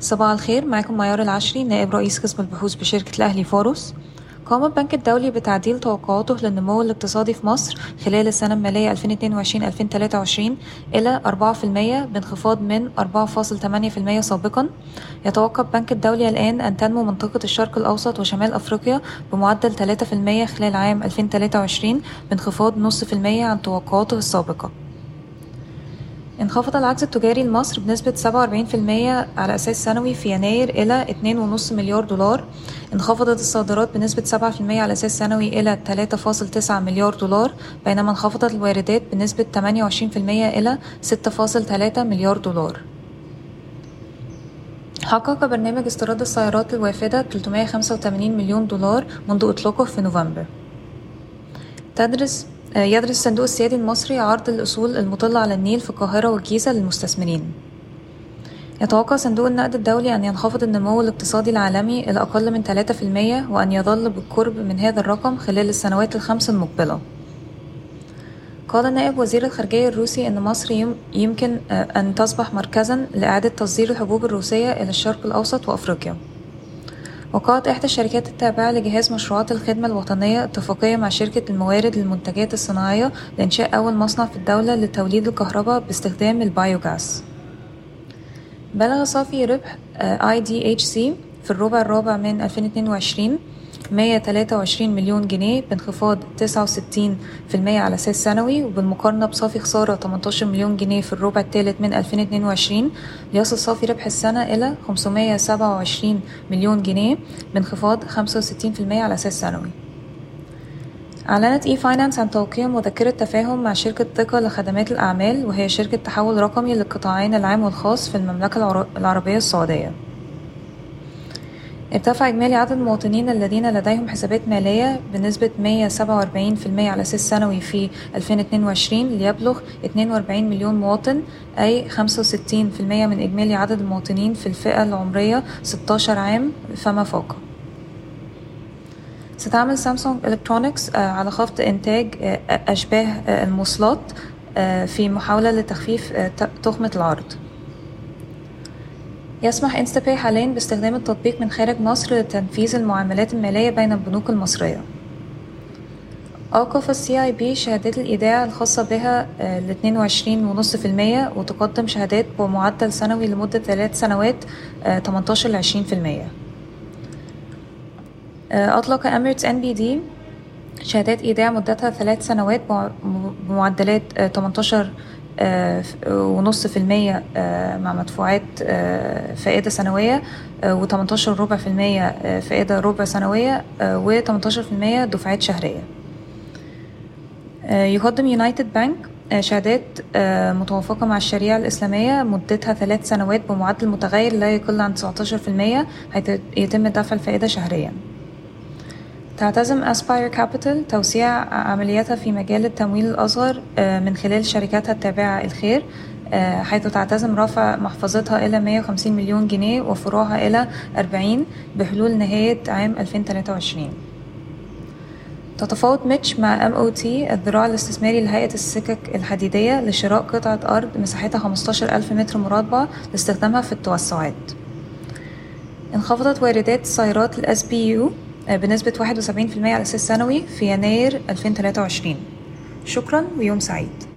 صباح الخير معاكم معيار العشري نائب رئيس قسم البحوث بشركة الأهلي فورس قام البنك الدولي بتعديل توقعاته للنمو الاقتصادي في مصر خلال السنة المالية 2022-2023 إلى 4% بانخفاض من 4.8% سابقا. يتوقع البنك الدولي الآن أن تنمو منطقة الشرق الأوسط وشمال أفريقيا بمعدل 3% خلال عام 2023 بانخفاض نص في المية عن توقعاته السابقة. انخفض العجز التجاري لمصر بنسبة 47% على أساس سنوي في يناير إلى 2.5 مليار دولار. انخفضت الصادرات بنسبة 7% على أساس سنوي إلى 3.9 مليار دولار بينما انخفضت الواردات بنسبة 28% إلى 6.3 مليار دولار. حقق برنامج استيراد السيارات الوافدة 385 مليون دولار منذ إطلاقه في نوفمبر. تدرس يدرس الصندوق السيادي المصري عرض الأصول المطلة على النيل في القاهرة والجيزة للمستثمرين. يتوقع صندوق النقد الدولي أن ينخفض النمو الاقتصادي العالمي إلى أقل من 3% وأن يظل بالقرب من هذا الرقم خلال السنوات الخمس المقبلة. قال نائب وزير الخارجية الروسي أن مصر يمكن أن تصبح مركزا لإعادة تصدير الحبوب الروسية إلى الشرق الأوسط وأفريقيا. وقعت إحدى الشركات التابعة لجهاز مشروعات الخدمة الوطنية اتفاقية مع شركة الموارد للمنتجات الصناعية لإنشاء أول مصنع في الدولة لتوليد الكهرباء باستخدام البايوغاز بلغ صافي ربح IDHC في الربع الرابع من 2022 123 مليون جنيه بانخفاض 69% على أساس سنوي وبالمقارنة بصافي خسارة 18 مليون جنيه في الربع الثالث من 2022 ليصل صافي ربح السنة إلى 527 مليون جنيه بانخفاض 65% على أساس سنوي. أعلنت e-finance عن توقيع مذكرة تفاهم مع شركة ثقة لخدمات الأعمال وهي شركة تحول رقمي للقطاعين العام والخاص في المملكة العربية السعودية. ارتفع إجمالي عدد المواطنين الذين لديهم حسابات مالية بنسبة 147% على أساس سنوي في 2022 ليبلغ 42 مليون مواطن أي 65% من إجمالي عدد المواطنين في الفئة العمرية 16 عام فما فوق. ستعمل Samsung Electronics على خفض إنتاج أشباه الموصلات في محاولة لتخفيف تخمة العرض. يسمح InstaPay حاليا باستخدام التطبيق من خارج مصر لتنفيذ المعاملات المالية بين البنوك المصرية. أوقف ال CIB شهادات الإيداع الخاصة بها ونص في المية وتقدم شهادات بمعدل سنوي لمدة ثلاث سنوات تمنتاشر لعشرين في المية. أطلق أميرتس ان بي دي شهادات إيداع مدتها ثلاث سنوات بمعدلات تمنتاشر ونص في المية مع مدفوعات فائدة سنوية وتمنتاشر ربع في المية فائدة ربع سنوية وتمنتاشر في المية دفعات شهرية. يقدم United Bank شهادات متوافقة مع الشريعة الإسلامية مدتها ثلاث سنوات بمعدل متغير لا يقل عن 19% حيث يتم دفع الفائدة شهريا. تعتزم Aspire Capital توسيع عملياتها في مجال التمويل الأصغر من خلال شركاتها التابعة الخير حيث تعتزم رفع محفظتها إلى 150 مليون جنيه وفروعها إلى 40 بحلول نهاية عام 2023 تتفاوض ميتش مع MOT الذراع الاستثماري لهيئة السكك الحديدية لشراء قطعة أرض مساحتها 15 ألف متر مربع لاستخدامها في التوسعات. انخفضت واردات السيارات ال CBU بنسبة 71% على أساس سنوي في يناير 2023 شكرا ويوم سعيد.